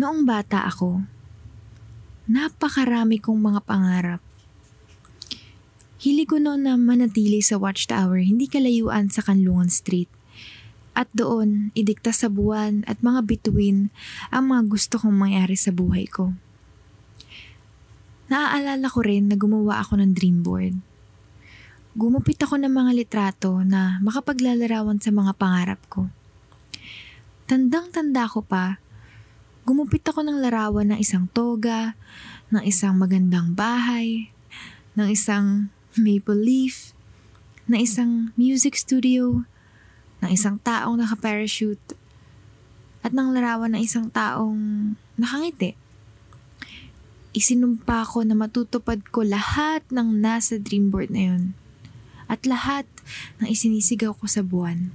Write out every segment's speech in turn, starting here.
Noong bata ako, napakarami kong mga pangarap. Hili ko noon na manatili sa Watchtower hindi kalayuan sa Kanlungan Street. At doon, idikta sa buwan at mga bituin ang mga gusto kong mangyari sa buhay ko. Naaalala ko rin na gumawa ako ng dream board. Gumupit ako ng mga litrato na makapaglalarawan sa mga pangarap ko. Tandang-tanda ko pa, gumupit ako ng larawan ng isang toga, ng isang magandang bahay, ng isang maple leaf, ng isang music studio, ng isang taong naka-parachute, at ng larawan ng isang taong nakangiti isinumpa ko na matutupad ko lahat ng nasa dream board na yun. At lahat ng isinisigaw ko sa buwan.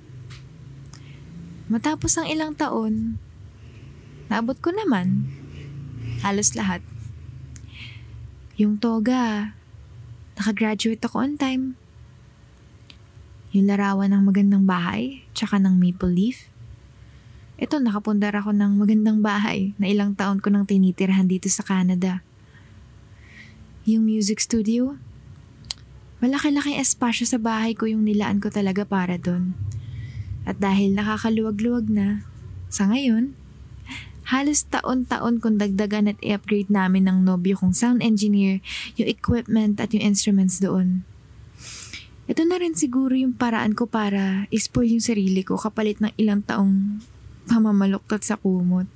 Matapos ang ilang taon, naabot ko naman halos lahat. Yung toga, nakagraduate ako on time. Yung larawan ng magandang bahay, tsaka ng maple leaf. Ito, nakapundar ako ng magandang bahay na ilang taon ko nang tinitirahan dito sa Canada. Yung music studio, malaki-laki espasyo sa bahay ko yung nilaan ko talaga para doon. At dahil nakakaluwag-luwag na, sa ngayon, halos taon-taon kong dagdagan at i-upgrade namin ng nobyo kong sound engineer, yung equipment at yung instruments doon. Ito na rin siguro yung paraan ko para ispoil yung sarili ko kapalit ng ilang taong pamamaluktot sa kumot.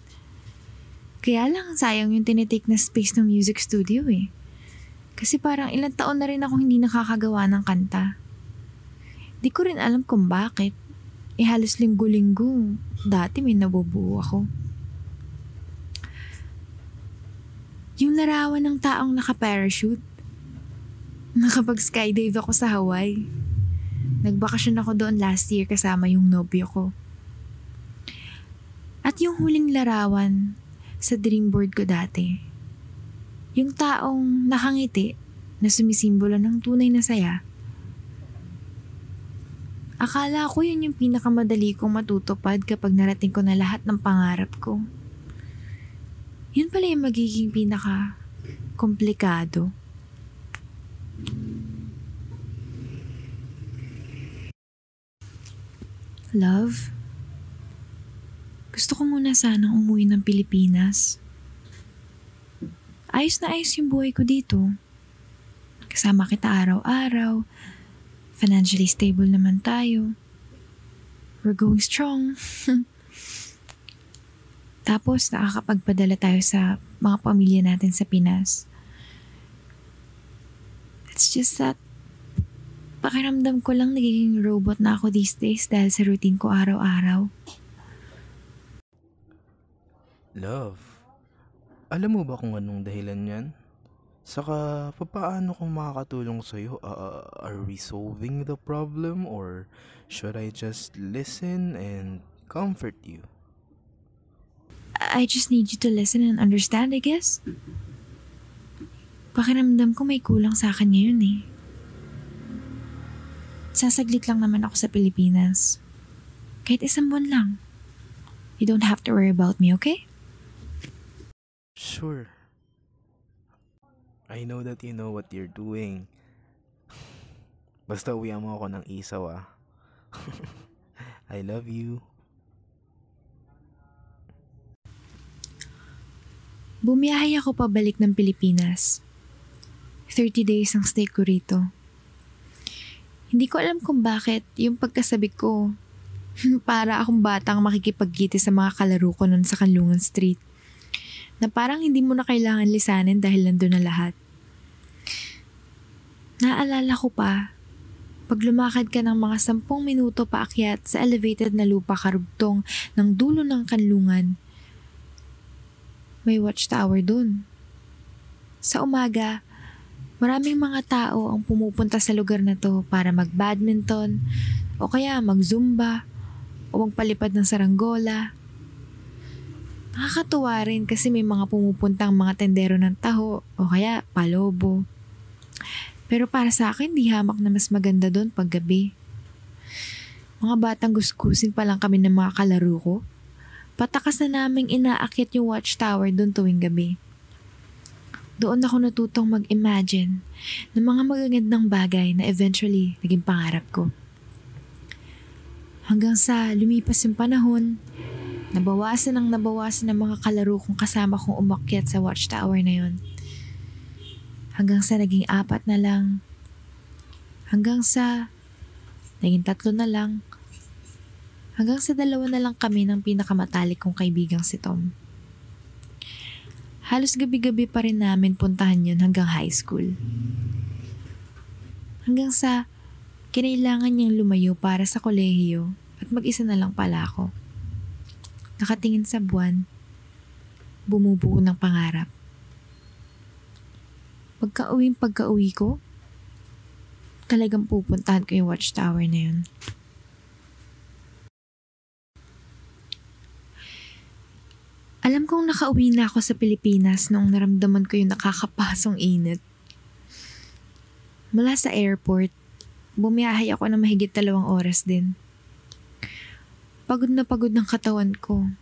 Kaya lang sayang yung tinitake na space ng music studio eh. Kasi parang ilang taon na rin ako hindi nakakagawa ng kanta. Di ko rin alam kung bakit. Eh halos linggo-linggo, dati may nabubuo ako. Yung larawan ng taong naka-parachute. Nakapag-skydive ako sa Hawaii. Nagbakasyon ako doon last year kasama yung nobyo ko. At yung huling larawan sa dream board ko dati, yung taong nakangiti na sumisimbolo ng tunay na saya, akala ko yun yung pinakamadali kong matutupad kapag narating ko na lahat ng pangarap ko. Yun pala yung magiging pinaka komplikado. Love? Gusto ko muna sanang umuwi ng Pilipinas. Ayos na ayos yung buhay ko dito. Kasama kita araw-araw. Financially stable naman tayo. We're going strong. Tapos nakakapagpadala tayo sa mga pamilya natin sa Pinas. It's just that pakiramdam ko lang nagiging robot na ako these days dahil sa routine ko araw-araw. Love, alam mo ba kung anong dahilan yan? Saka, papaano kung makakatulong sa'yo? Uh, are we solving the problem or should I just listen and comfort you? I just need you to listen and understand, I guess. Pakiramdam ko may kulang sa akin ngayon eh. Sasaglit lang naman ako sa Pilipinas. Kahit isang buwan lang. You don't have to worry about me, okay? Sure. I know that you know what you're doing. Basta uwihan mo ako ng isaw ah. I love you. Bumiyahe ako pabalik ng Pilipinas. 30 days ang stay ko rito. Hindi ko alam kung bakit yung pagkasabi ko, para akong batang makikipagkita sa mga kalaro ko nun sa Kanlungan Street. Na parang hindi mo na kailangan lisanin dahil nandun na lahat. Naalala ko pa, pag lumakad ka ng mga sampung minuto paakyat sa elevated na lupa karugtong ng dulo ng kanlungan, may watchtower dun. Sa umaga, maraming mga tao ang pumupunta sa lugar na to para mag-badminton o kaya mag-zumba o magpalipad ng saranggola. Nakakatuwa rin kasi may mga pumupuntang mga tendero ng taho o kaya palobo. Pero para sa akin, di hamak na mas maganda doon paggabi. Mga batang guskusin pa lang kami ng mga kalaro ko. Patakas na naming inaakit yung watchtower doon tuwing gabi. Doon ako natutong mag-imagine ng mga magagandang bagay na eventually naging pangarap ko. Hanggang sa lumipas yung panahon, nabawasan ang nabawasan ng mga kalaro kong kasama kong umakyat sa watchtower na yon. Hanggang sa naging apat na lang. Hanggang sa naging tatlo na lang. Hanggang sa dalawa na lang kami ng pinakamatalik kong kaibigang si Tom. Halos gabi-gabi pa rin namin puntahan yun hanggang high school. Hanggang sa kinailangan niyang lumayo para sa kolehiyo at mag-isa na lang pala ako. Nakatingin sa buwan, bumubuo ng pangarap. Pagka-uwing pagka-uwi ko, talagang pupuntahan ko yung watchtower na yun. Alam kong nakauwi na ako sa Pilipinas noong naramdaman ko yung nakakapasong init. Mula sa airport, bumiyahe ako ng mahigit dalawang oras din. Pagod na pagod ng katawan ko.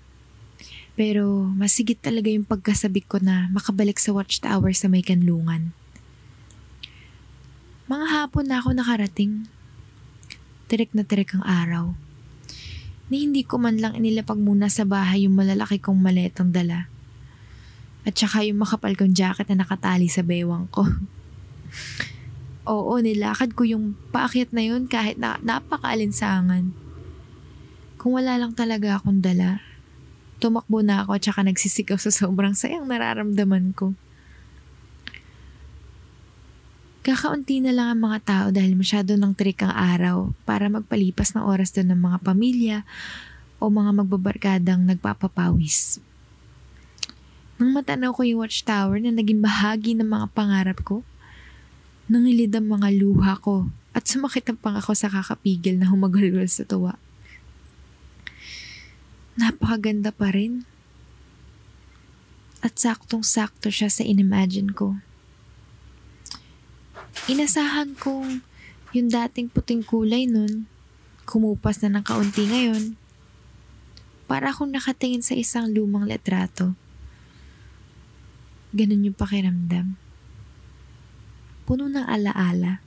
Pero masigit talaga yung pagkasabik ko na makabalik sa watchtower sa may kanlungan. Mga hapon na ako nakarating. Tirik na tirik ang araw. Ni hindi ko man lang inilapag muna sa bahay yung malalaki kong maletang dala. At saka yung makapal kong jacket na nakatali sa bewang ko. Oo, nilakad ko yung paakyat na yun kahit na napakaalinsangan. Kung wala lang talaga akong dala, tumakbo na ako at saka nagsisigaw sa sobrang sayang nararamdaman ko. Kakaunti na lang ang mga tao dahil masyado ng trik ang araw para magpalipas ng oras doon ng mga pamilya o mga magbabarkadang nagpapapawis. Nang matanaw ko yung watchtower na naging bahagi ng mga pangarap ko, nangilid ang mga luha ko at sumakit ang pang ako sa kakapigil na humagulgol sa tuwa. Napakaganda pa rin. At saktong-sakto siya sa inimagine ko. Inasahan kong yung dating puting kulay nun, kumupas na ng kaunti ngayon. Para akong nakatingin sa isang lumang letrato. Ganun yung pakiramdam. Puno ng alaala.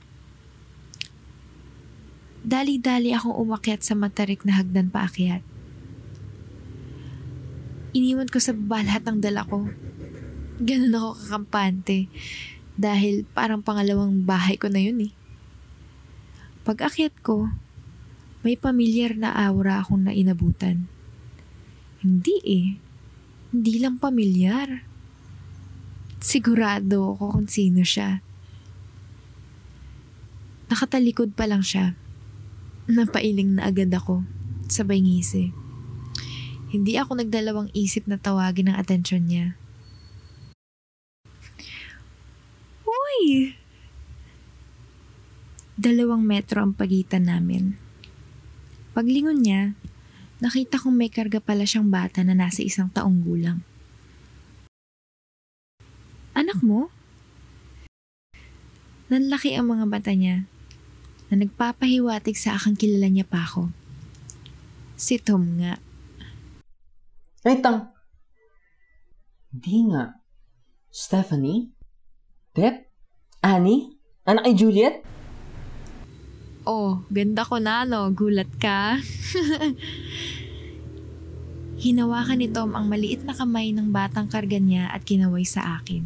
Dali-dali akong umakyat sa matarik na hagdan paakyat. Iniwan ko sa baba lahat ng dala ko. Ganun ako kakampante dahil parang pangalawang bahay ko na yun eh. Pag akyat ko, may pamilyar na aura akong nainabutan. Hindi eh. Hindi lang pamilyar. Sigurado ako kung sino siya. Nakatalikod pa lang siya. Napailing na agad ako. Sabay ngisi. Hindi ako nagdalawang isip na tawagin ang atensyon niya. Uy! Dalawang metro ang pagitan namin. Paglingon niya, nakita kong may karga pala siyang bata na nasa isang taong gulang. Anak mo? Nanlaki ang mga mata niya na nagpapahiwatig sa aking kilala niya pa ako. Si Tom nga. Ay, tang. Di nga. Stephanie? Pep? Annie? Anak ni Juliet? Oh, ganda ko na no, gulat ka. Hinawakan ni Tom ang maliit na kamay ng batang karga niya at kinaway sa akin.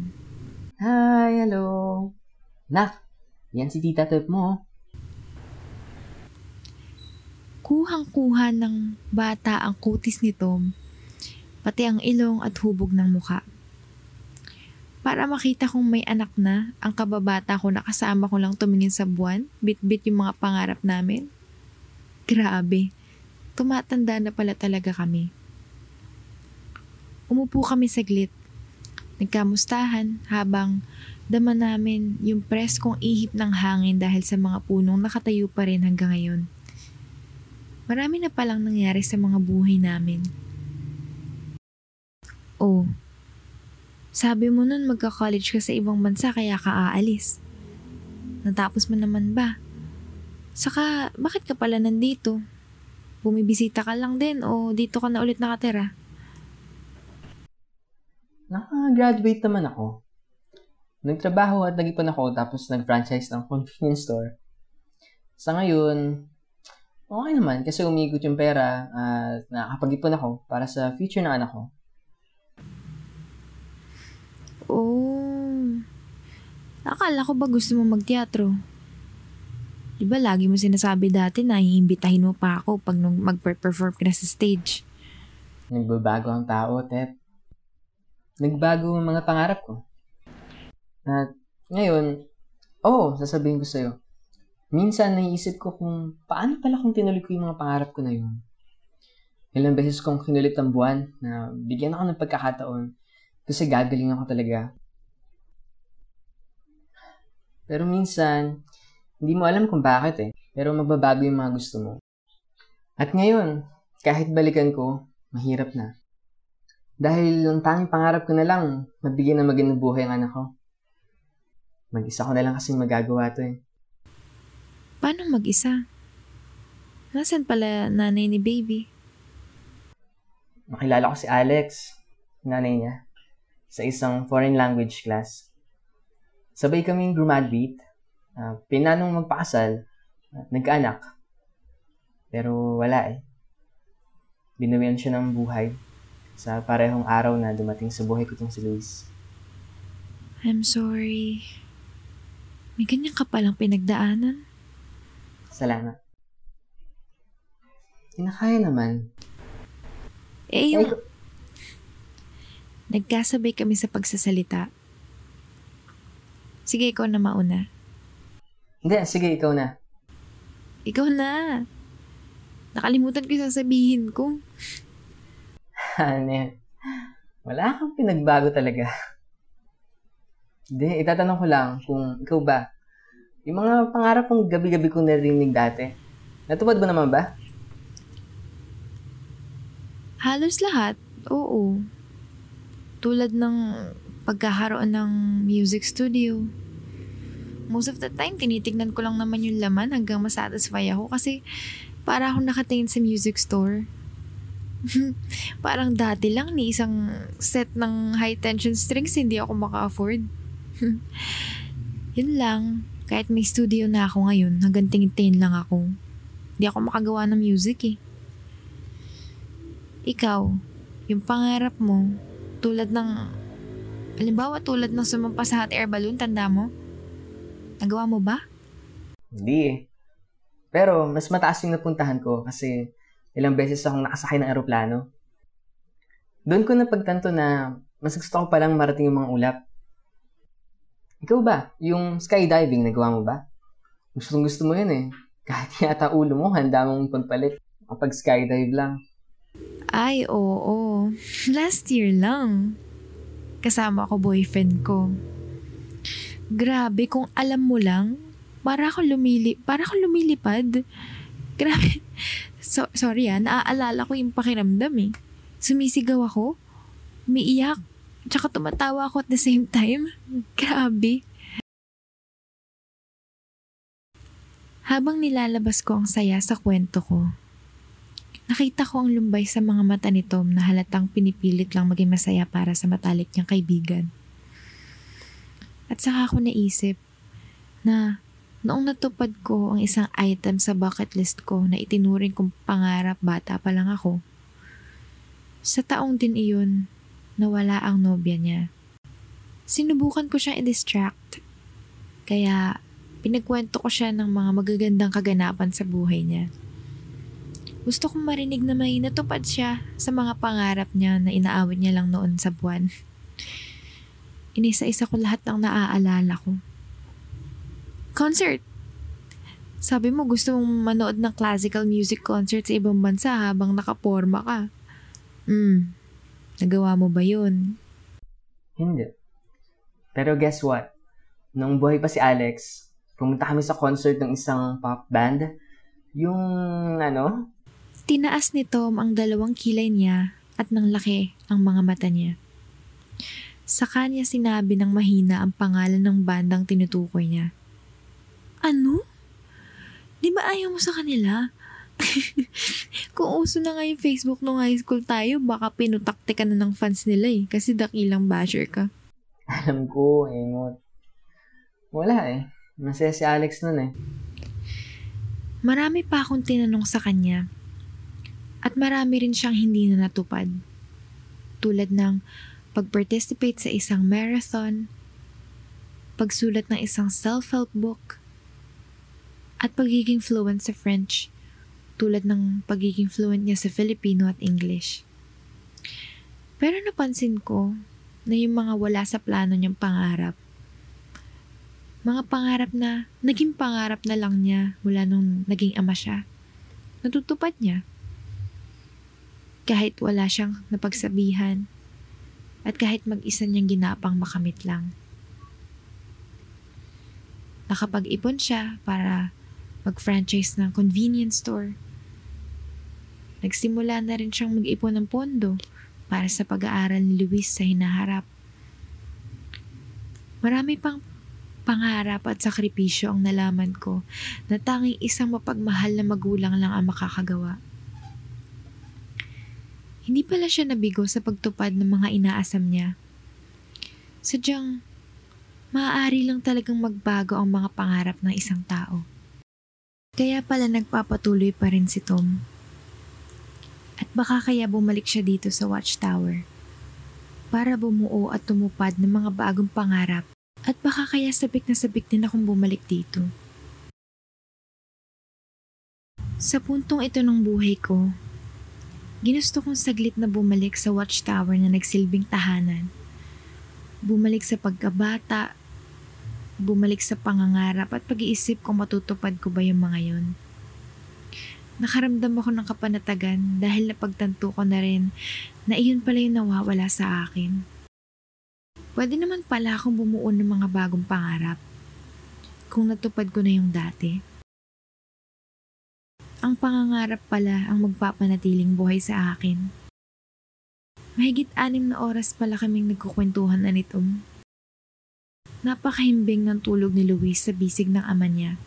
Hi, hello. Nak, yan si Tita Pep mo. Kuhang-kuha ng bata ang kutis ni Tom, pati ang ilong at hubog ng muka. Para makita kong may anak na, ang kababata ko na kasama ko lang tumingin sa buwan, bit-bit yung mga pangarap namin. Grabe, tumatanda na pala talaga kami. Umupo kami saglit. Nagkamustahan habang dama namin yung preskong ihip ng hangin dahil sa mga punong nakatayo pa rin hanggang ngayon. Marami na palang nangyari sa mga buhay namin. Oh, sabi mo nun magka-college ka sa ibang bansa kaya ka aalis. Natapos mo naman ba? Saka, bakit ka pala nandito? Bumibisita ka lang din o dito ka na ulit nakatira? naka-graduate naman ako. Nagtrabaho at nag-ipon ako tapos nag-franchise ng convenience store. Sa ngayon, okay naman kasi umigot yung pera at nakakapag-ipon ako para sa future ng anak ko. Oh. Akala ko ba gusto mo magteatro? Di ba lagi mo sinasabi dati na iimbitahin mo pa ako pag nung mag-perform ka na sa stage? Nagbabago ang tao, Tep. Nagbago ang mga pangarap ko. At ngayon, oo, oh, sasabihin ko sa'yo. Minsan naiisip ko kung paano pala kung tinuloy ko yung mga pangarap ko na yun. Ilang beses kong kinulit ang buwan na bigyan ako ng pagkakataon kasi gagaling ako talaga. Pero minsan, hindi mo alam kung bakit eh. Pero magbabago yung mga gusto mo. At ngayon, kahit balikan ko, mahirap na. Dahil ang tanging pangarap ko na lang, mabigyan ng magandang buhay ang anak ko. Mag-isa ko na lang kasing magagawa to eh. Paano mag-isa? Nasaan pala nanay ni baby? Makilala ko si Alex, nanay niya, sa isang foreign language class. Sabay kaming graduate, uh, pinanong magpakasal, at nagkaanak. Pero wala eh. Binawian siya ng buhay sa parehong araw na dumating sa buhay ko tong si Luis. I'm sorry. May ganyan ka palang pinagdaanan. Salamat. Kinakaya naman. Eh, yung... Nagkasabay kami sa pagsasalita. Sige, ikaw na mauna. Hindi, sige, ikaw na. Ikaw na. Nakalimutan ko yung sasabihin ko. ano? Wala kang pinagbago talaga. Hindi, itatanong ko lang kung ikaw ba, yung mga pangarap kong gabi-gabi kong narinig dati, natupad mo naman ba? Halos lahat, oo. Tulad ng pagkakaroon ng music studio. Most of the time, tinitignan ko lang naman yung laman hanggang masatisfy ako kasi para akong nakatingin sa music store. Parang dati lang ni isang set ng high tension strings hindi ako maka-afford. Yun lang. Kahit may studio na ako ngayon, hanggang tingin lang ako. Hindi ako makagawa ng music eh. Ikaw, yung pangarap mo, tulad ng, halimbawa tulad ng sumampa sa hot air balloon, tanda mo? Nagawa mo ba? Hindi eh. Pero mas mataas yung napuntahan ko kasi ilang beses akong nakasakay ng aeroplano. Doon ko napagtanto na mas gusto ko palang marating yung mga ulap. Ikaw ba? Yung skydiving, nagawa mo ba? Gustong gusto mo yun eh. Kahit yata ulo mo, handa mong pagpalit kapag skydive lang. Ay, oo. Last year lang. Kasama ko boyfriend ko. Grabe, kung alam mo lang, para ako lumili, para ako lumilipad. Grabe. So, sorry ah, naaalala ko yung pakiramdam eh. Sumisigaw ako, umiiyak, tsaka tumatawa ako at the same time. Grabe. Habang nilalabas ko ang saya sa kwento ko, Nakita ko ang lumbay sa mga mata ni Tom na halatang pinipilit lang maging masaya para sa matalik niyang kaibigan. At saka ako naisip na noong natupad ko ang isang item sa bucket list ko na itinuring kong pangarap bata pa lang ako, sa taong din iyon, nawala ang nobya niya. Sinubukan ko siyang i-distract. Kaya pinagkwento ko siya ng mga magagandang kaganapan sa buhay niya. Gusto kong marinig na may natupad siya sa mga pangarap niya na inaawit niya lang noon sa buwan. Inisa-isa ko lahat ng naaalala ko. Concert! Sabi mo gusto mong manood ng classical music concert sa ibang bansa habang nakaporma ka. Hmm, nagawa mo ba yun? Hindi. Pero guess what? Nung buhay pa si Alex, pumunta kami sa concert ng isang pop band. Yung ano, Tinaas ni Tom ang dalawang kilay niya at nang laki ang mga mata niya. Sa kanya sinabi ng mahina ang pangalan ng bandang tinutukoy niya. Ano? Di ba ayaw mo sa kanila? Kung uso na nga yung Facebook nung high school tayo, baka pinutakte ka na ng fans nila eh. Kasi dakilang basher ka. Alam ko, Emot. Wala eh. Masaya si Alex nun eh. Marami pa akong tinanong sa kanya. At marami rin siyang hindi na natupad. Tulad ng pag-participate sa isang marathon, pagsulat ng isang self-help book, at pagiging fluent sa French, tulad ng pagiging fluent niya sa Filipino at English. Pero napansin ko na yung mga wala sa plano niyang pangarap, mga pangarap na naging pangarap na lang niya mula nung naging ama siya, natutupad niya. Kahit wala siyang napagsabihan, at kahit mag-isa niyang ginapang makamit lang. Nakapag-ipon siya para mag-franchise ng convenience store. Nagsimula na rin siyang mag-ipon ng pondo para sa pag-aaral ni Luis sa hinaharap. Marami pang pangarap at sakripisyo ang nalaman ko na tanging isang mapagmahal na magulang lang ang makakagawa. Hindi pala siya nabigo sa pagtupad ng mga inaasam niya. Sadyang, maaari lang talagang magbago ang mga pangarap ng isang tao. Kaya pala nagpapatuloy pa rin si Tom. At baka kaya bumalik siya dito sa Watchtower para bumuo at tumupad ng mga bagong pangarap at baka kaya sabik na sabik din akong bumalik dito. Sa puntong ito ng buhay ko, Ginusto kong saglit na bumalik sa watchtower na nagsilbing tahanan. Bumalik sa pagkabata, bumalik sa pangangarap at pag-iisip kung matutupad ko ba yung mga yon. Nakaramdam ako ng kapanatagan dahil napagtanto ko na rin na iyon pala yung nawawala sa akin. Pwede naman pala akong bumuo ng mga bagong pangarap kung natupad ko na yung dati. Ang pangangarap pala ang magpapanatiling buhay sa akin. Mahigit anim na oras pala kaming nagkukwentuhan na nitong. Napakahimbing ng tulog ni Luis sa bisig ng ama niya.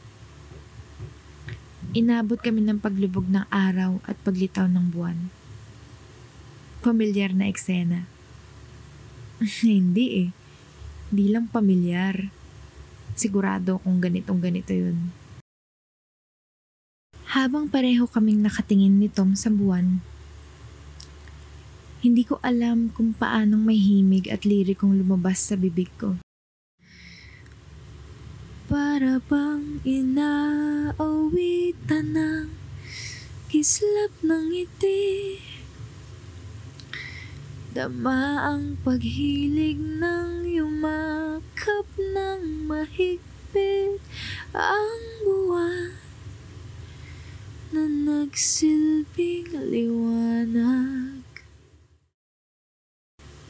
Inabot kami ng paglubog ng araw at paglitaw ng buwan. Pamilyar na eksena. Hindi eh. Di lang pamilyar. Sigurado kung ganitong ganito yun. Habang pareho kaming nakatingin ni Tom sa buwan, hindi ko alam kung paanong may himig at lirikong lumabas sa bibig ko. Para bang inaawitan ng kislap ng ngiti Dama ang paghilig ng yumakap ng mahigpit ang buwan na nagsilbing liwanag.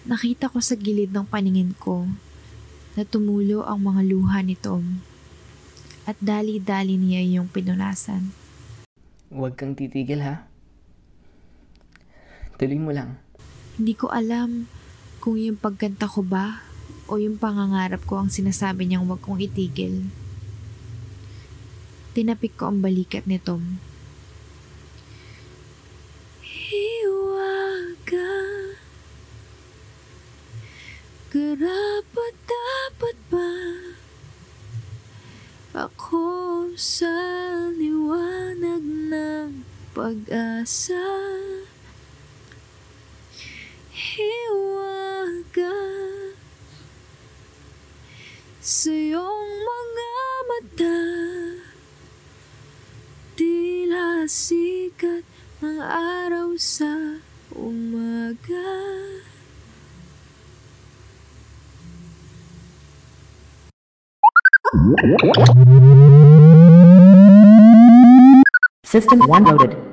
Nakita ko sa gilid ng paningin ko na tumulo ang mga luha ni Tom at dali-dali niya yung pinunasan. Huwag kang titigil ha. Tuloy mo lang. Hindi ko alam kung yung pagkanta ko ba o yung pangangarap ko ang sinasabi niyang huwag kong itigil. Tinapik ko ang balikat ni Tom Karapat dapat ba Ako sa liwanag ng pag-asa? Hiwaga Sa iyong mga mata. Tila sikat ng araw sa umaga System 1 loaded.